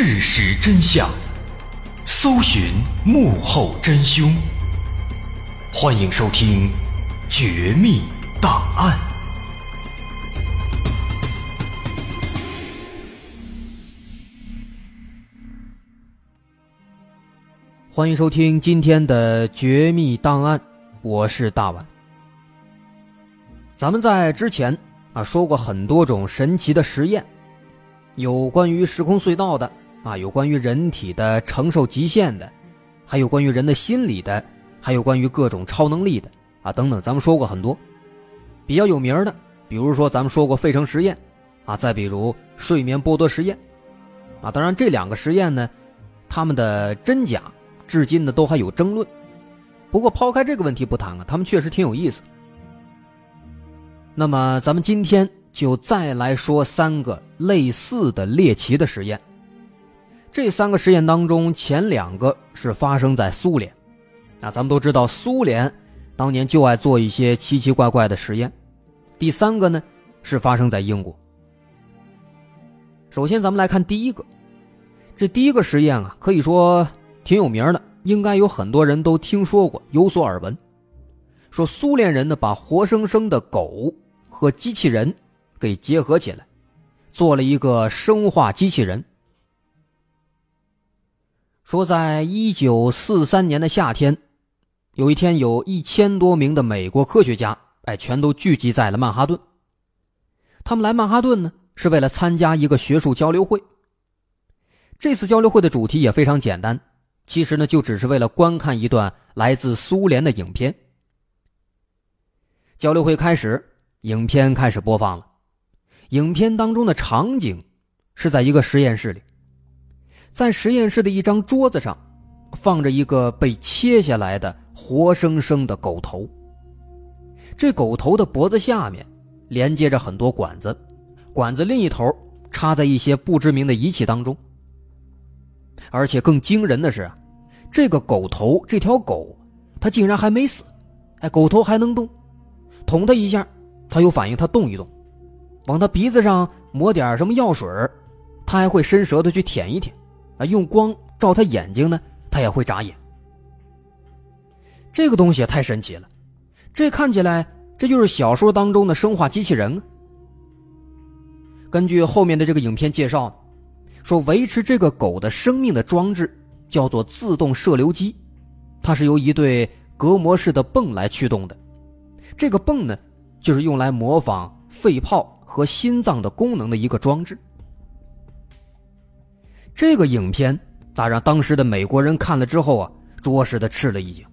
事实真相，搜寻幕后真凶。欢迎收听《绝密档案》，欢迎收听今天的《绝密档案》，我是大碗。咱们在之前啊说过很多种神奇的实验，有关于时空隧道的啊，有关于人体的承受极限的，还有关于人的心理的，还有关于各种超能力的啊等等，咱们说过很多。比较有名的，比如说咱们说过费城实验啊，再比如睡眠剥夺实验啊。当然，这两个实验呢，他们的真假至今呢都还有争论。不过抛开这个问题不谈啊，他们确实挺有意思。那么，咱们今天就再来说三个类似的猎奇的实验。这三个实验当中，前两个是发生在苏联。那咱们都知道，苏联当年就爱做一些奇奇怪怪的实验。第三个呢，是发生在英国。首先，咱们来看第一个。这第一个实验啊，可以说挺有名的，应该有很多人都听说过，有所耳闻。说苏联人呢，把活生生的狗和机器人给结合起来，做了一个生化机器人。说，在一九四三年的夏天，有一天，有一千多名的美国科学家，哎，全都聚集在了曼哈顿。他们来曼哈顿呢，是为了参加一个学术交流会。这次交流会的主题也非常简单，其实呢，就只是为了观看一段来自苏联的影片。交流会开始，影片开始播放了。影片当中的场景是在一个实验室里。在实验室的一张桌子上，放着一个被切下来的活生生的狗头。这狗头的脖子下面连接着很多管子，管子另一头插在一些不知名的仪器当中。而且更惊人的是，这个狗头这条狗，它竟然还没死，哎，狗头还能动，捅它一下，它有反应，它动一动；往它鼻子上抹点什么药水它还会伸舌头去舔一舔。啊，用光照他眼睛呢，他也会眨眼。这个东西太神奇了，这看起来这就是小说当中的生化机器人。根据后面的这个影片介绍，说维持这个狗的生命的装置叫做自动射流机，它是由一对隔膜式的泵来驱动的。这个泵呢，就是用来模仿肺泡和心脏的功能的一个装置。这个影片，咋让当时的美国人看了之后啊，着实的吃了一惊。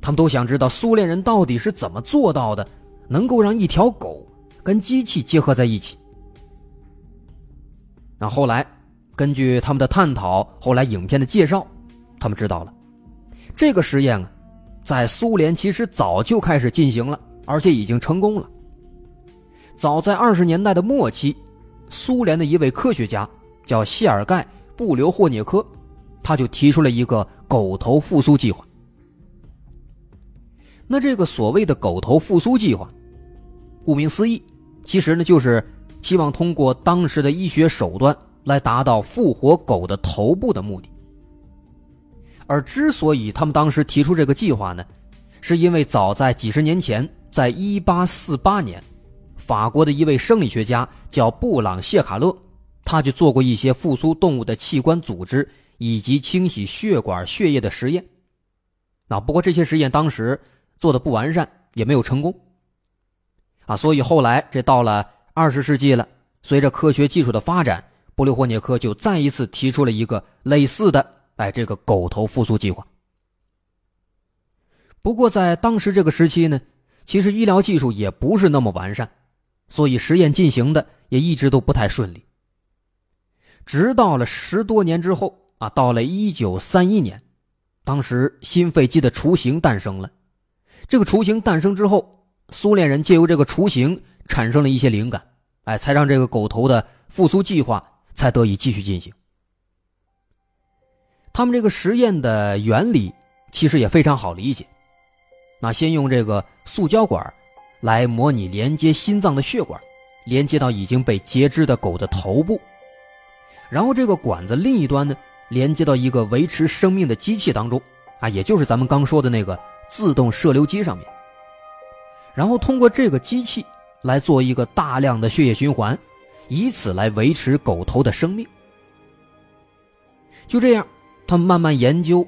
他们都想知道苏联人到底是怎么做到的，能够让一条狗跟机器结合在一起。那后来，根据他们的探讨，后来影片的介绍，他们知道了，这个实验啊，在苏联其实早就开始进行了，而且已经成功了。早在二十年代的末期，苏联的一位科学家叫谢尔盖。布留霍涅科，他就提出了一个狗头复苏计划。那这个所谓的狗头复苏计划，顾名思义，其实呢就是希望通过当时的医学手段来达到复活狗的头部的目的。而之所以他们当时提出这个计划呢，是因为早在几十年前，在一八四八年，法国的一位生理学家叫布朗谢卡勒。他去做过一些复苏动物的器官组织以及清洗血管血液的实验，啊，不过这些实验当时做的不完善，也没有成功，啊，所以后来这到了二十世纪了，随着科学技术的发展，布留霍涅科就再一次提出了一个类似的，哎，这个狗头复苏计划。不过在当时这个时期呢，其实医疗技术也不是那么完善，所以实验进行的也一直都不太顺利。直到了十多年之后啊，到了一九三一年，当时新飞机的雏形诞生了。这个雏形诞生之后，苏联人借由这个雏形产生了一些灵感，哎，才让这个狗头的复苏计划才得以继续进行。他们这个实验的原理其实也非常好理解，那先用这个塑胶管来模拟连接心脏的血管，连接到已经被截肢的狗的头部。然后这个管子另一端呢，连接到一个维持生命的机器当中，啊，也就是咱们刚说的那个自动射流机上面。然后通过这个机器来做一个大量的血液循环，以此来维持狗头的生命。就这样，他们慢慢研究，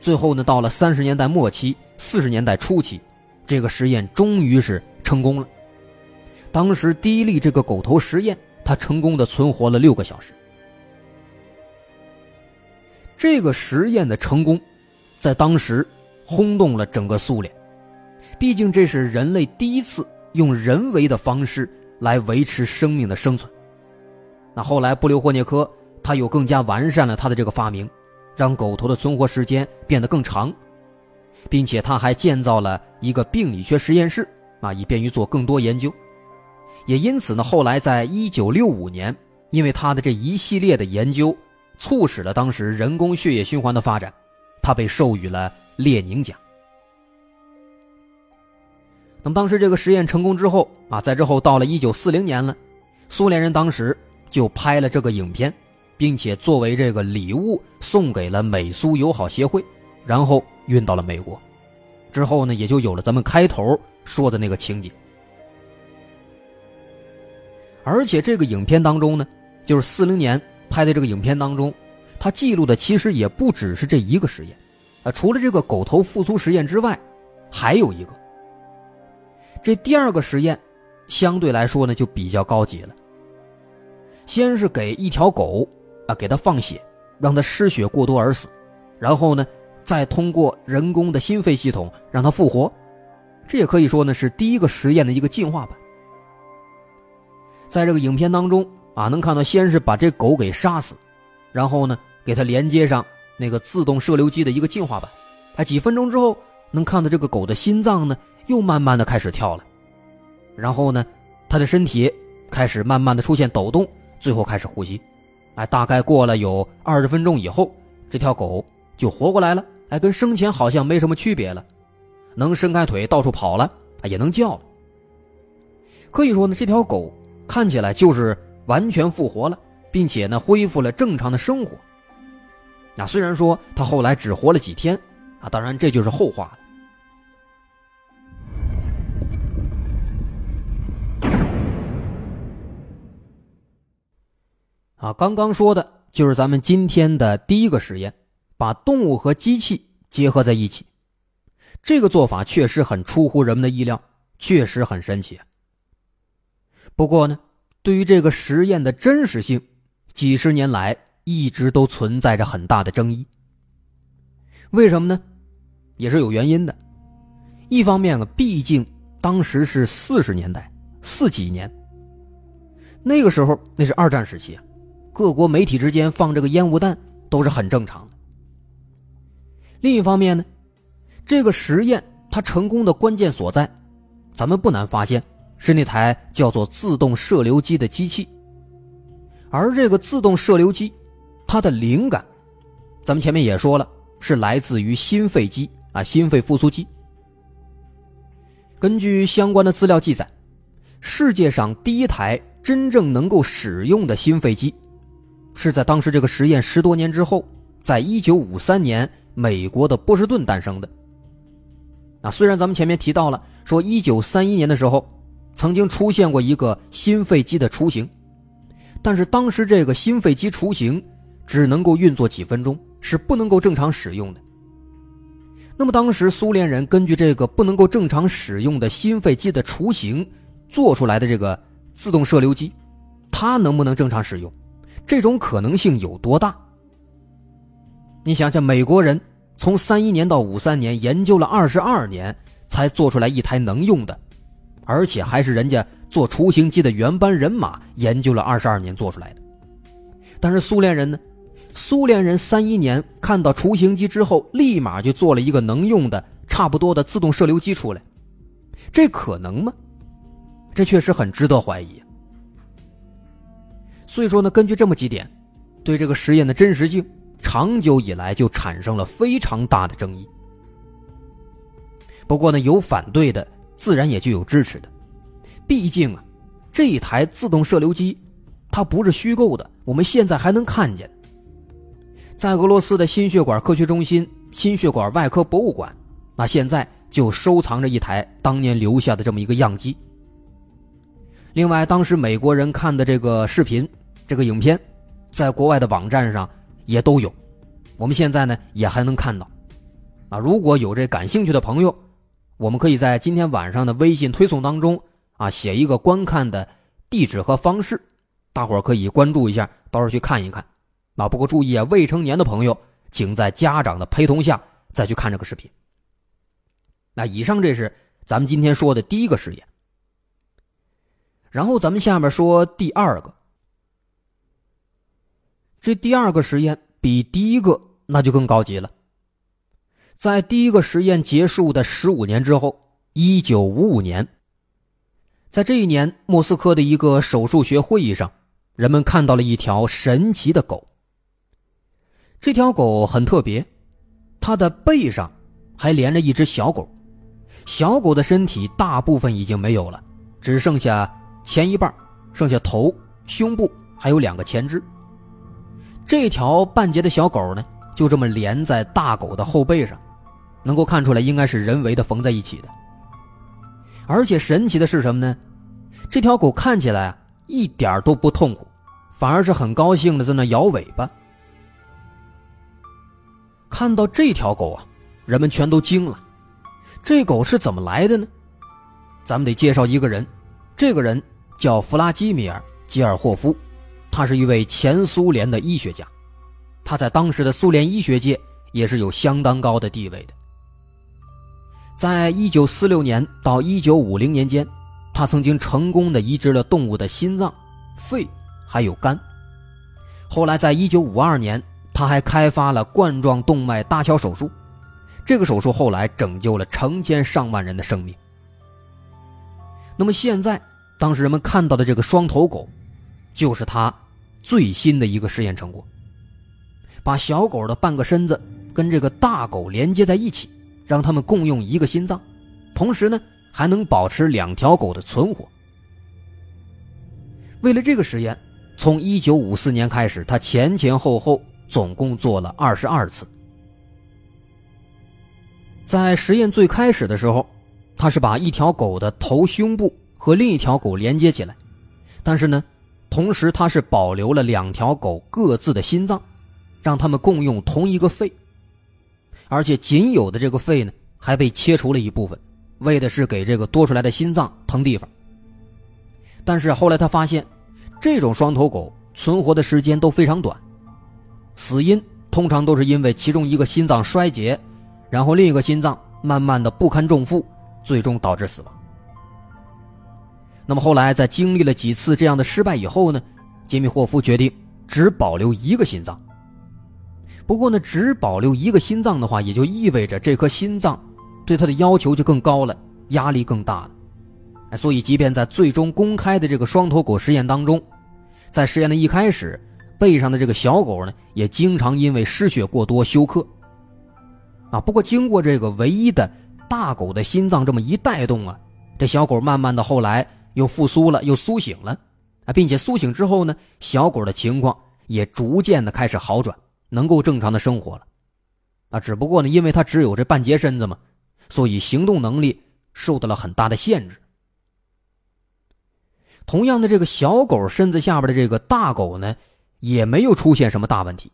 最后呢，到了三十年代末期、四十年代初期，这个实验终于是成功了。当时第一例这个狗头实验，它成功的存活了六个小时。这个实验的成功，在当时轰动了整个苏联。毕竟这是人类第一次用人为的方式来维持生命的生存。那后来布留霍涅科他又更加完善了他的这个发明，让狗头的存活时间变得更长，并且他还建造了一个病理学实验室啊，以便于做更多研究。也因此呢，后来在一九六五年，因为他的这一系列的研究，促使了当时人工血液循环的发展，他被授予了列宁奖。那么当时这个实验成功之后啊，在之后到了一九四零年了，苏联人当时就拍了这个影片，并且作为这个礼物送给了美苏友好协会，然后运到了美国。之后呢，也就有了咱们开头说的那个情节。而且这个影片当中呢，就是四零年拍的这个影片当中，他记录的其实也不只是这一个实验，啊，除了这个狗头复苏实验之外，还有一个。这第二个实验，相对来说呢就比较高级了。先是给一条狗啊给它放血，让它失血过多而死，然后呢再通过人工的心肺系统让它复活，这也可以说呢是第一个实验的一个进化版。在这个影片当中啊，能看到先是把这狗给杀死，然后呢给它连接上那个自动射流机的一个进化版，啊几分钟之后能看到这个狗的心脏呢。又慢慢的开始跳了，然后呢，他的身体开始慢慢的出现抖动，最后开始呼吸。哎，大概过了有二十分钟以后，这条狗就活过来了。哎，跟生前好像没什么区别了，能伸开腿到处跑了，也能叫了。可以说呢，这条狗看起来就是完全复活了，并且呢，恢复了正常的生活。那虽然说他后来只活了几天，啊，当然这就是后话了。啊，刚刚说的就是咱们今天的第一个实验，把动物和机器结合在一起。这个做法确实很出乎人们的意料，确实很神奇。不过呢，对于这个实验的真实性，几十年来一直都存在着很大的争议。为什么呢？也是有原因的。一方面啊，毕竟当时是四十年代，四几年，那个时候那是二战时期。各国媒体之间放这个烟雾弹都是很正常的。另一方面呢，这个实验它成功的关键所在，咱们不难发现是那台叫做自动射流机的机器。而这个自动射流机，它的灵感，咱们前面也说了，是来自于心肺机啊，心肺复苏机。根据相关的资料记载，世界上第一台真正能够使用的心肺机。是在当时这个实验十多年之后，在一九五三年美国的波士顿诞生的。啊，虽然咱们前面提到了说一九三一年的时候，曾经出现过一个心肺机的雏形，但是当时这个心肺机雏形只能够运作几分钟，是不能够正常使用的。那么当时苏联人根据这个不能够正常使用的心肺机的雏形做出来的这个自动射流机，它能不能正常使用？这种可能性有多大？你想想，美国人从三一年到五三年研究了二十二年，才做出来一台能用的，而且还是人家做雏形机的原班人马研究了二十二年做出来的。但是苏联人呢？苏联人三一年看到雏形机之后，立马就做了一个能用的、差不多的自动射流机出来，这可能吗？这确实很值得怀疑。所以说呢，根据这么几点，对这个实验的真实性，长久以来就产生了非常大的争议。不过呢，有反对的，自然也就有支持的。毕竟啊，这一台自动射流机，它不是虚构的，我们现在还能看见。在俄罗斯的心血管科学中心心血管外科博物馆，那现在就收藏着一台当年留下的这么一个样机。另外，当时美国人看的这个视频、这个影片，在国外的网站上也都有，我们现在呢也还能看到。啊，如果有这感兴趣的朋友，我们可以在今天晚上的微信推送当中啊写一个观看的地址和方式，大伙儿可以关注一下，到时候去看一看。啊，不过注意啊，未成年的朋友请在家长的陪同下再去看这个视频。那以上这是咱们今天说的第一个实验，然后咱们下面说第二个。这第二个实验比第一个那就更高级了。在第一个实验结束的十五年之后，一九五五年，在这一年，莫斯科的一个手术学会议上，人们看到了一条神奇的狗。这条狗很特别，它的背上还连着一只小狗，小狗的身体大部分已经没有了，只剩下前一半，剩下头、胸部还有两个前肢。这条半截的小狗呢，就这么连在大狗的后背上，能够看出来应该是人为的缝在一起的。而且神奇的是什么呢？这条狗看起来啊一点都不痛苦，反而是很高兴的在那摇尾巴。看到这条狗啊，人们全都惊了。这狗是怎么来的呢？咱们得介绍一个人，这个人叫弗拉基米尔·吉尔霍夫，他是一位前苏联的医学家，他在当时的苏联医学界也是有相当高的地位的。在一九四六年到一九五零年间，他曾经成功的移植了动物的心脏、肺还有肝。后来在一九五二年。他还开发了冠状动脉搭桥手术，这个手术后来拯救了成千上万人的生命。那么现在，当时人们看到的这个双头狗，就是他最新的一个实验成果。把小狗的半个身子跟这个大狗连接在一起，让它们共用一个心脏，同时呢还能保持两条狗的存活。为了这个实验，从1954年开始，他前前后后。总共做了二十二次。在实验最开始的时候，他是把一条狗的头、胸部和另一条狗连接起来，但是呢，同时他是保留了两条狗各自的心脏，让他们共用同一个肺，而且仅有的这个肺呢还被切除了一部分，为的是给这个多出来的心脏腾地方。但是后来他发现，这种双头狗存活的时间都非常短。死因通常都是因为其中一个心脏衰竭，然后另一个心脏慢慢的不堪重负，最终导致死亡。那么后来在经历了几次这样的失败以后呢，杰米霍夫决定只保留一个心脏。不过呢，只保留一个心脏的话，也就意味着这颗心脏对他的要求就更高了，压力更大了。所以，即便在最终公开的这个双头狗实验当中，在实验的一开始。背上的这个小狗呢，也经常因为失血过多休克。啊，不过经过这个唯一的大狗的心脏这么一带动啊，这小狗慢慢的后来又复苏了，又苏醒了，啊，并且苏醒之后呢，小狗的情况也逐渐的开始好转，能够正常的生活了。啊，只不过呢，因为它只有这半截身子嘛，所以行动能力受到了很大的限制。同样的，这个小狗身子下边的这个大狗呢。也没有出现什么大问题，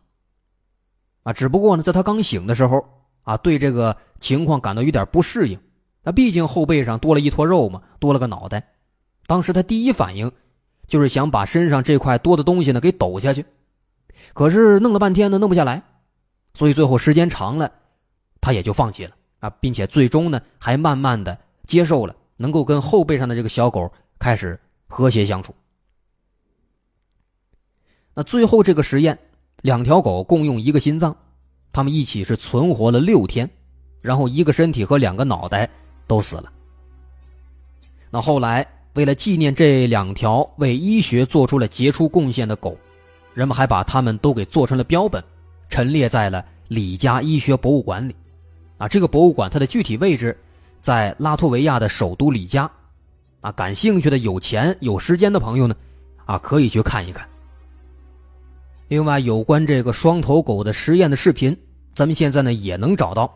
啊，只不过呢，在他刚醒的时候，啊，对这个情况感到有点不适应。那毕竟后背上多了一坨肉嘛，多了个脑袋。当时他第一反应，就是想把身上这块多的东西呢给抖下去，可是弄了半天呢，弄不下来，所以最后时间长了，他也就放弃了啊，并且最终呢，还慢慢的接受了，能够跟后背上的这个小狗开始和谐相处。那最后这个实验，两条狗共用一个心脏，它们一起是存活了六天，然后一个身体和两个脑袋都死了。那后来为了纪念这两条为医学做出了杰出贡献的狗，人们还把它们都给做成了标本，陈列在了里加医学博物馆里。啊，这个博物馆它的具体位置在拉脱维亚的首都里加。啊，感兴趣的有钱有时间的朋友呢，啊，可以去看一看。另外，有关这个双头狗的实验的视频，咱们现在呢也能找到，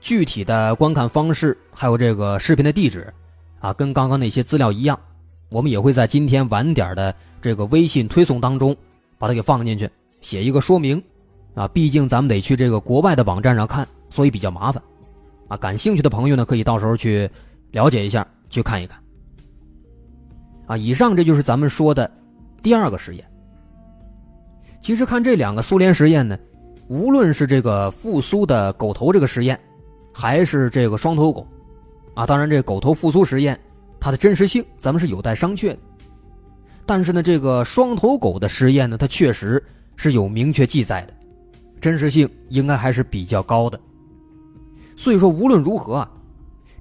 具体的观看方式还有这个视频的地址，啊，跟刚刚那些资料一样，我们也会在今天晚点的这个微信推送当中把它给放进去，写一个说明，啊，毕竟咱们得去这个国外的网站上看，所以比较麻烦，啊，感兴趣的朋友呢可以到时候去了解一下，去看一看。啊，以上这就是咱们说的第二个实验。其实看这两个苏联实验呢，无论是这个复苏的狗头这个实验，还是这个双头狗，啊，当然这狗头复苏实验，它的真实性咱们是有待商榷的。但是呢，这个双头狗的实验呢，它确实是有明确记载的，真实性应该还是比较高的。所以说，无论如何啊，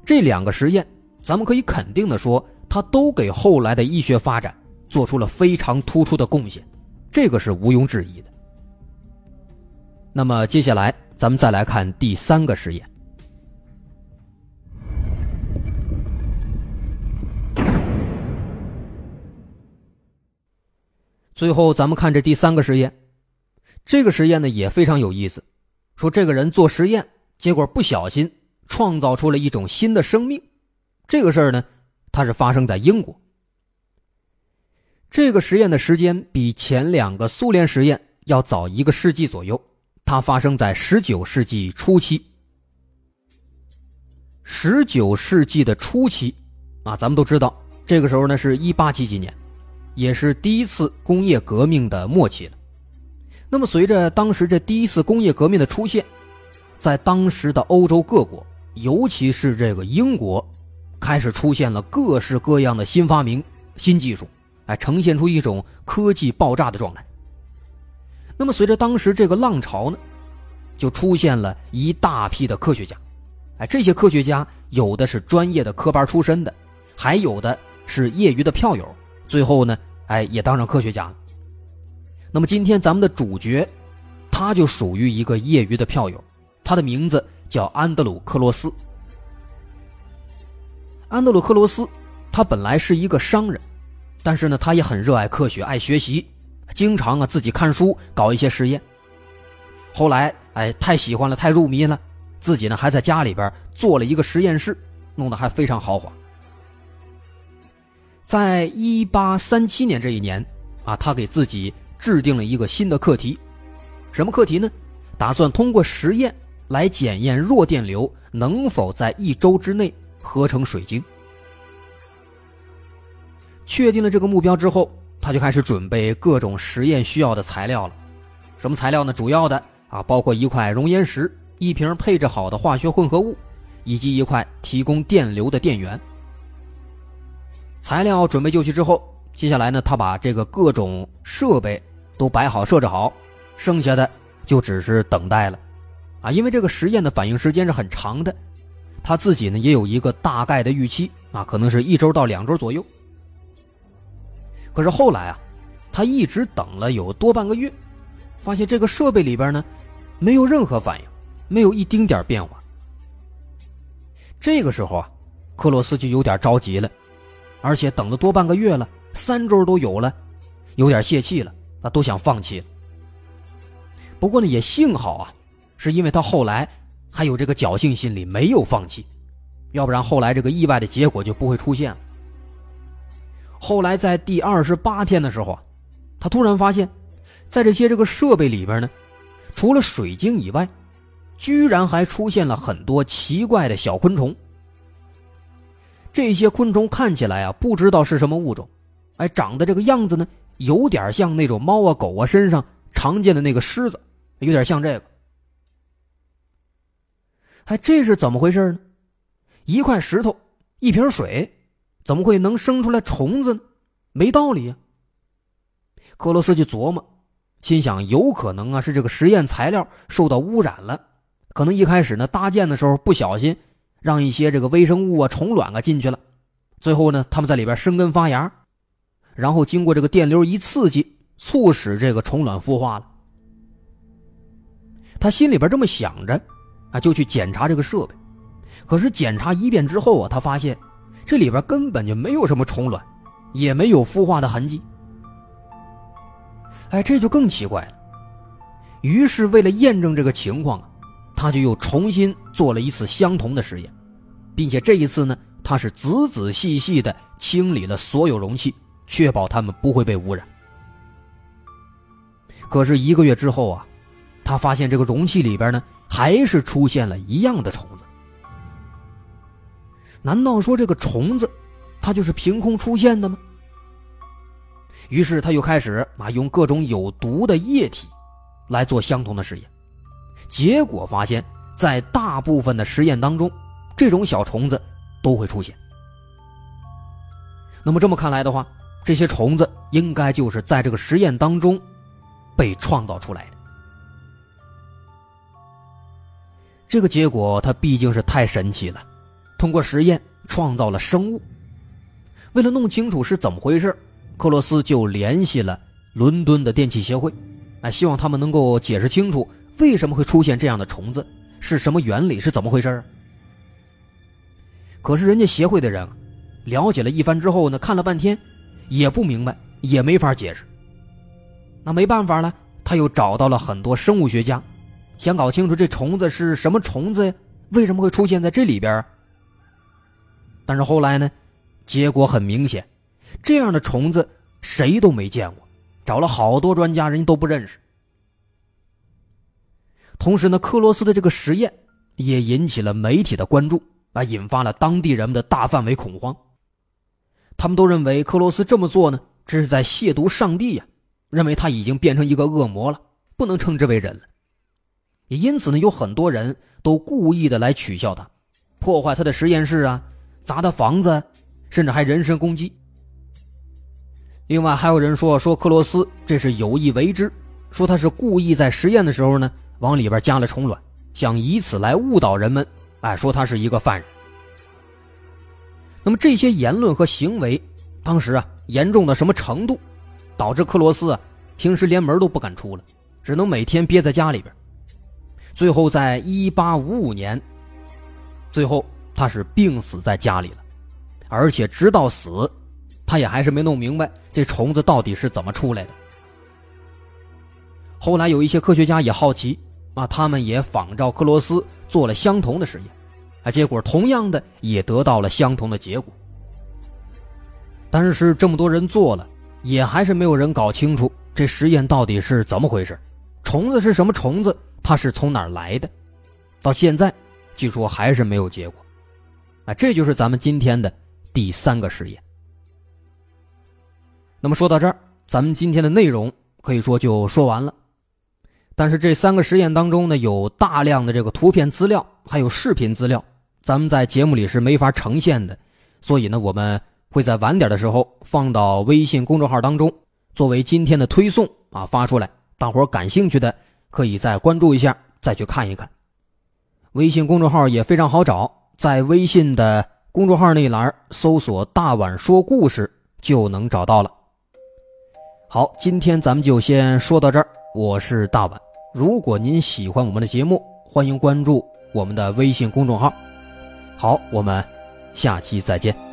这两个实验，咱们可以肯定的说。它都给后来的医学发展做出了非常突出的贡献，这个是毋庸置疑的。那么接下来咱们再来看第三个实验。最后咱们看这第三个实验，这个实验呢也非常有意思。说这个人做实验，结果不小心创造出了一种新的生命，这个事儿呢。它是发生在英国。这个实验的时间比前两个苏联实验要早一个世纪左右，它发生在十九世纪初期。十九世纪的初期，啊，咱们都知道，这个时候呢是一八几几年，也是第一次工业革命的末期了。那么，随着当时这第一次工业革命的出现，在当时的欧洲各国，尤其是这个英国。开始出现了各式各样的新发明、新技术，哎，呈现出一种科技爆炸的状态。那么，随着当时这个浪潮呢，就出现了一大批的科学家，哎，这些科学家有的是专业的科班出身的，还有的是业余的票友，最后呢，哎，也当上科学家了。那么，今天咱们的主角，他就属于一个业余的票友，他的名字叫安德鲁·克罗斯。安德鲁·克罗斯，他本来是一个商人，但是呢，他也很热爱科学，爱学习，经常啊自己看书，搞一些实验。后来，哎，太喜欢了，太入迷了，自己呢还在家里边做了一个实验室，弄得还非常豪华。在一八三七年这一年，啊，他给自己制定了一个新的课题，什么课题呢？打算通过实验来检验弱电流能否在一周之内。合成水晶。确定了这个目标之后，他就开始准备各种实验需要的材料了。什么材料呢？主要的啊，包括一块熔岩石、一瓶配置好的化学混合物，以及一块提供电流的电源。材料准备就绪之后，接下来呢，他把这个各种设备都摆好、设置好，剩下的就只是等待了。啊，因为这个实验的反应时间是很长的。他自己呢也有一个大概的预期啊，可能是一周到两周左右。可是后来啊，他一直等了有多半个月，发现这个设备里边呢没有任何反应，没有一丁点变化。这个时候啊，克洛斯就有点着急了，而且等了多半个月了，三周都有了，有点泄气了，他都想放弃了。不过呢，也幸好啊，是因为他后来。还有这个侥幸心理，没有放弃，要不然后来这个意外的结果就不会出现了。后来在第二十八天的时候啊，他突然发现，在这些这个设备里边呢，除了水晶以外，居然还出现了很多奇怪的小昆虫。这些昆虫看起来啊，不知道是什么物种，哎，长得这个样子呢，有点像那种猫啊狗啊身上常见的那个虱子，有点像这个。哎这是怎么回事呢？一块石头，一瓶水，怎么会能生出来虫子呢？没道理呀！克罗斯就琢磨，心想有可能啊是这个实验材料受到污染了，可能一开始呢搭建的时候不小心让一些这个微生物啊虫卵啊进去了，最后呢他们在里边生根发芽，然后经过这个电流一刺激，促使这个虫卵孵化了。他心里边这么想着。啊，就去检查这个设备，可是检查一遍之后啊，他发现这里边根本就没有什么虫卵，也没有孵化的痕迹。哎，这就更奇怪了，于是为了验证这个情况啊，他就又重新做了一次相同的实验，并且这一次呢，他是仔仔细细的清理了所有容器，确保它们不会被污染。可是一个月之后啊，他发现这个容器里边呢，还是出现了一样的虫子。难道说这个虫子，它就是凭空出现的吗？于是他又开始啊，用各种有毒的液体。来做相同的实验，结果发现，在大部分的实验当中，这种小虫子都会出现。那么这么看来的话，这些虫子应该就是在这个实验当中被创造出来的。这个结果它毕竟是太神奇了，通过实验创造了生物。为了弄清楚是怎么回事，克罗斯就联系了伦敦的电气协会。哎，希望他们能够解释清楚为什么会出现这样的虫子，是什么原理，是怎么回事可是人家协会的人了解了一番之后呢，看了半天也不明白，也没法解释。那没办法了，他又找到了很多生物学家，想搞清楚这虫子是什么虫子呀？为什么会出现在这里边？但是后来呢，结果很明显，这样的虫子谁都没见过。找了好多专家，人家都不认识。同时呢，克罗斯的这个实验也引起了媒体的关注，啊，引发了当地人们的大范围恐慌。他们都认为克罗斯这么做呢，这是在亵渎上帝呀，认为他已经变成一个恶魔了，不能称之为人了。也因此呢，有很多人都故意的来取笑他，破坏他的实验室啊，砸他房子，甚至还人身攻击。另外还有人说说克罗斯这是有意为之，说他是故意在实验的时候呢往里边加了虫卵，想以此来误导人们，哎，说他是一个犯人。那么这些言论和行为，当时啊严重的什么程度，导致克罗斯啊平时连门都不敢出了，只能每天憋在家里边。最后在一八五五年，最后他是病死在家里了，而且直到死。他也还是没弄明白这虫子到底是怎么出来的。后来有一些科学家也好奇啊，他们也仿照克罗斯做了相同的实验，啊，结果同样的也得到了相同的结果。但是这么多人做了，也还是没有人搞清楚这实验到底是怎么回事，虫子是什么虫子，它是从哪儿来的，到现在据说还是没有结果。啊，这就是咱们今天的第三个实验。那么说到这儿，咱们今天的内容可以说就说完了。但是这三个实验当中呢，有大量的这个图片资料，还有视频资料，咱们在节目里是没法呈现的。所以呢，我们会在晚点的时候放到微信公众号当中，作为今天的推送啊发出来。大伙感兴趣的可以再关注一下，再去看一看。微信公众号也非常好找，在微信的公众号那一栏搜索“大碗说故事”就能找到了。好，今天咱们就先说到这儿。我是大碗，如果您喜欢我们的节目，欢迎关注我们的微信公众号。好，我们下期再见。